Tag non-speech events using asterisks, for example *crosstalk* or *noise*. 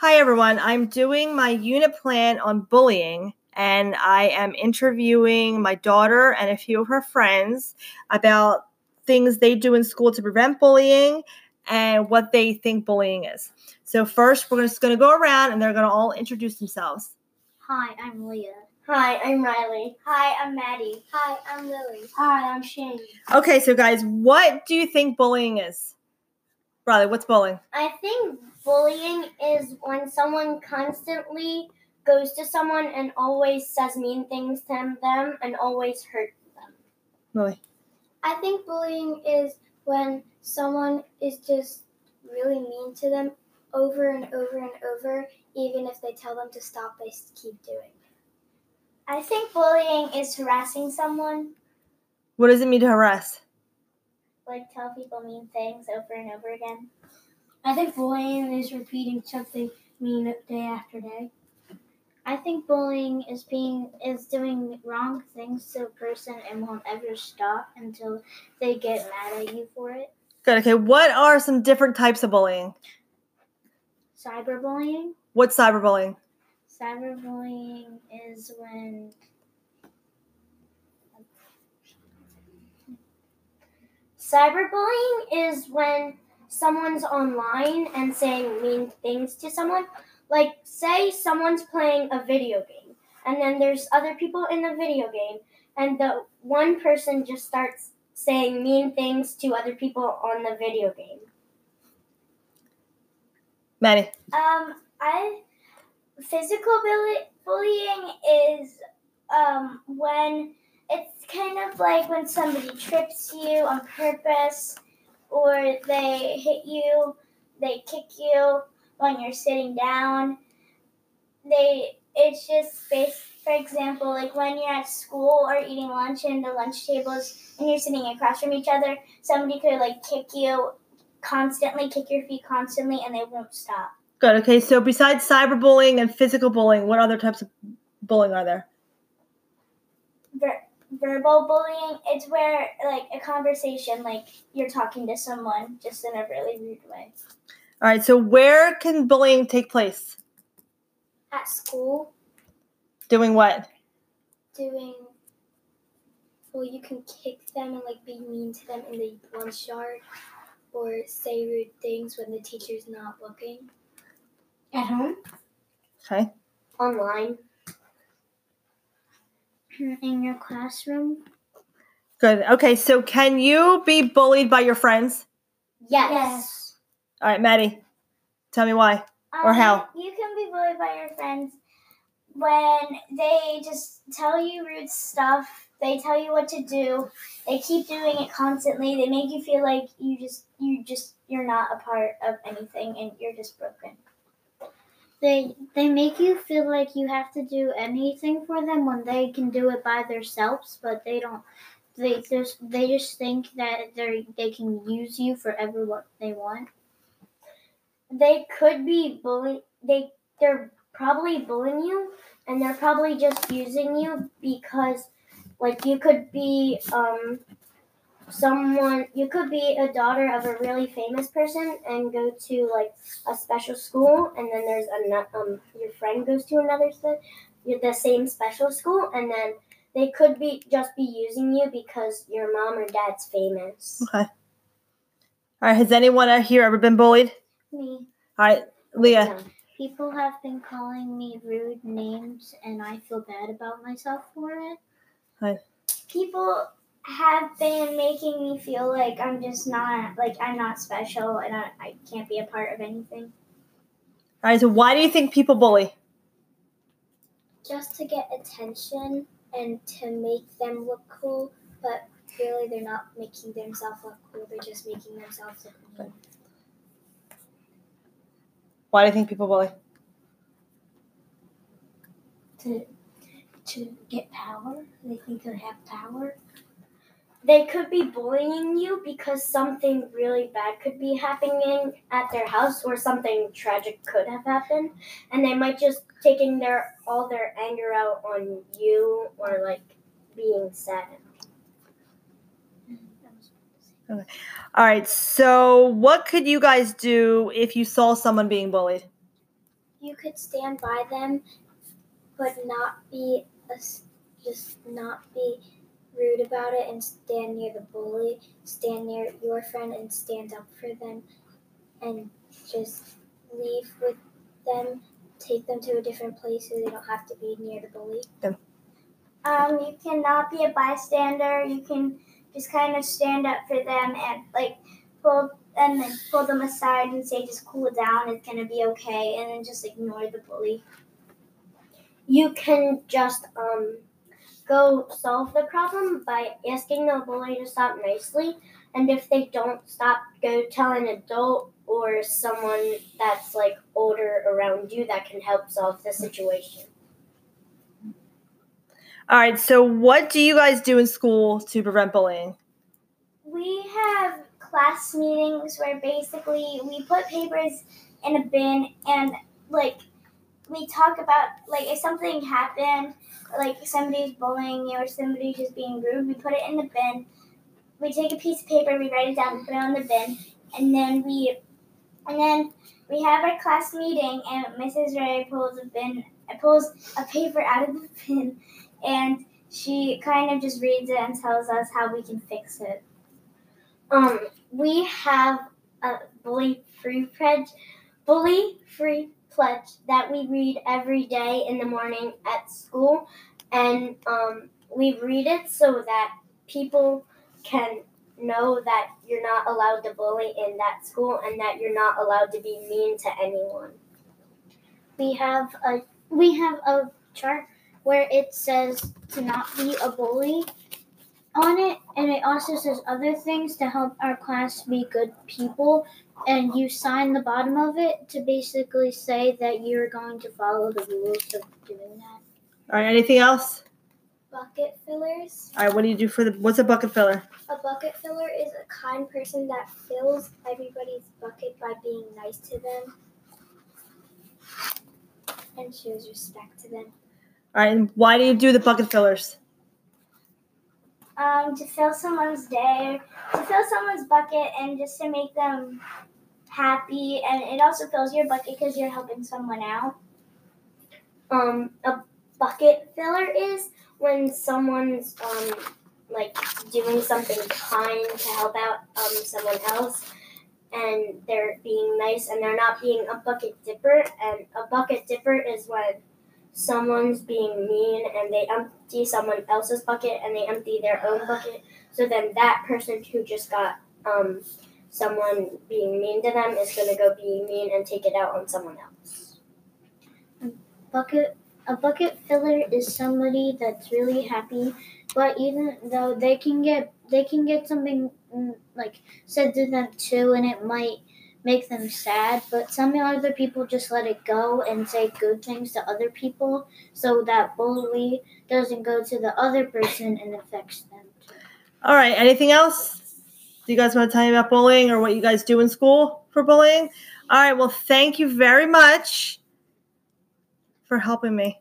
Hi, everyone. I'm doing my unit plan on bullying, and I am interviewing my daughter and a few of her friends about things they do in school to prevent bullying and what they think bullying is. So, first, we're just going to go around and they're going to all introduce themselves. Hi, I'm Leah. Hi, I'm Riley. Hi, I'm Maddie. Hi, I'm Lily. Hi, I'm Shane. Okay, so guys, what do you think bullying is? Riley, what's bullying? I think bullying is when someone constantly goes to someone and always says mean things to them and always hurt them. Lily. I think bullying is when someone is just really mean to them over and over and over, even if they tell them to stop, they keep doing. it. I think bullying is harassing someone, What does it mean to harass? Like tell people mean things over and over again. I think bullying is repeating something mean day after day. I think bullying is being is doing wrong things to a person and won't ever stop until they get mad at you for it. Good. Okay, what are some different types of bullying? Cyberbullying. What's cyberbullying? Cyberbullying is when Cyberbullying is when someone's online and saying mean things to someone. Like, say someone's playing a video game, and then there's other people in the video game, and the one person just starts saying mean things to other people on the video game. Maddie. Um, I physical bully, bullying is um when it's kind of like when somebody trips you on purpose, or they hit you, they kick you when you're sitting down. They it's just based. For example, like when you're at school or eating lunch and the lunch tables and you're sitting across from each other, somebody could like kick you constantly, kick your feet constantly, and they won't stop. Good. Okay, so besides cyberbullying and physical bullying, what other types of bullying are there? ver- verbal bullying it's where like a conversation like you're talking to someone just in a really rude way All right, so where can bullying take place? At school, Doing what? doing. Well, you can kick them and like be mean to them in the lunch yard, or say rude things when the teacher's not looking. At home? Okay. online in your classroom. Good. Okay, so can you be bullied by your friends? yes, All right, Maddie, tell me why. Or Um, how? you can be bullied by your friends when they just tell you rude stuff they tell you what to do they keep doing it constantly they make you feel like you just you just you're not a part of anything and you're just broken They they make you feel like you have to do anything for them when they can do it by themselves, but they don't. They just they just think that they they can use you for ever what they want. they could be bully they they're probably bullying you and they're probably just using you because like you could be um someone you could be a daughter of a really famous person and go to like a special school and then there's another um your friend goes to another the same special school and then they could be just be using you because your mom or dad's famous Okay. All right, has anyone out here ever been bullied? Me. All right, Leah. No. People have been calling me rude names, and I feel bad about myself for it. people have been making me feel like I'm just not like I'm not special and I, I can't be a part of anything. All right, so why do you think people bully? just to get attention and to make them look cool, but really they're not making themselves look cool, they're just making themselves look mean. Why do you think people bully? To, to get power? They think they have power? They could be bullying you because something really bad could be happening at their house or something tragic could have happened and they might just taking their all their anger out on you or like being sad. Okay. All right, so what could you guys do if you saw someone being bullied? you could stand by them, but not be just not be rude about it and stand near the bully. Stand near your friend and stand up for them, and just leave with them. Take them to a different place so they don't have to be near the bully. Um, you cannot be a bystander. You can just kind of stand up for them and like pull them and then pull them aside and say just cool down. It's gonna be okay, and then just ignore the bully. You can just um go solve the problem by asking the bully to stop nicely, and if they don't stop, go tell an adult or someone that's like older around you that can help solve the situation. All right. So, what do you guys do in school to prevent bullying? We have class meetings where basically we put papers in a bin and like we talk about like if something happened, like somebody's bullying you or somebody just being rude, we put it in the bin. We take a piece of paper, we write it down, put it on the bin, and then we and then we have our class meeting and Mrs. Ray pulls a bin pulls a paper out of the *laughs* bin and she kind of just reads it and tells us how we can fix it. Um, we have a bully free pledge, bully free pledge that we read every day in the morning at school, and um, we read it so that people can know that you're not allowed to bully in that school and that you're not allowed to be mean to anyone. We have a we have a chart where it says to not be a bully on it, and it also says other things to help our class be good people. And you sign the bottom of it to basically say that you're going to follow the rules of doing that. All right. Anything else? Bucket fillers. All right. What do you do for the? What's a bucket filler? A bucket filler is a kind person that fills everybody's bucket by being nice to them and shows respect to them. All right. And why do you do the bucket fillers? Um, to fill someone's day, to fill someone's bucket, and just to make them happy. And it also fills your bucket because you're helping someone out. Um, a bucket filler is when someone's um like doing something kind to help out um someone else and they're being nice and they're not being a bucket dipper and a bucket dipper is when someone's being mean and they empty someone else's bucket and they empty their own *sighs* bucket. So then that person who just got um someone being mean to them is going to go be mean and take it out on someone else. Bucket a bucket filler is somebody that's really happy but even though they can get they can get something mm, like said to them too and it might make them sad but some other people just let it go and say good things to other people so that bully doesn't go to the other person and affects them. All right. Anything else? Do you guys want to tell me about bullying or what you guys do in school for bullying? All right. Well, thank you very much for helping me.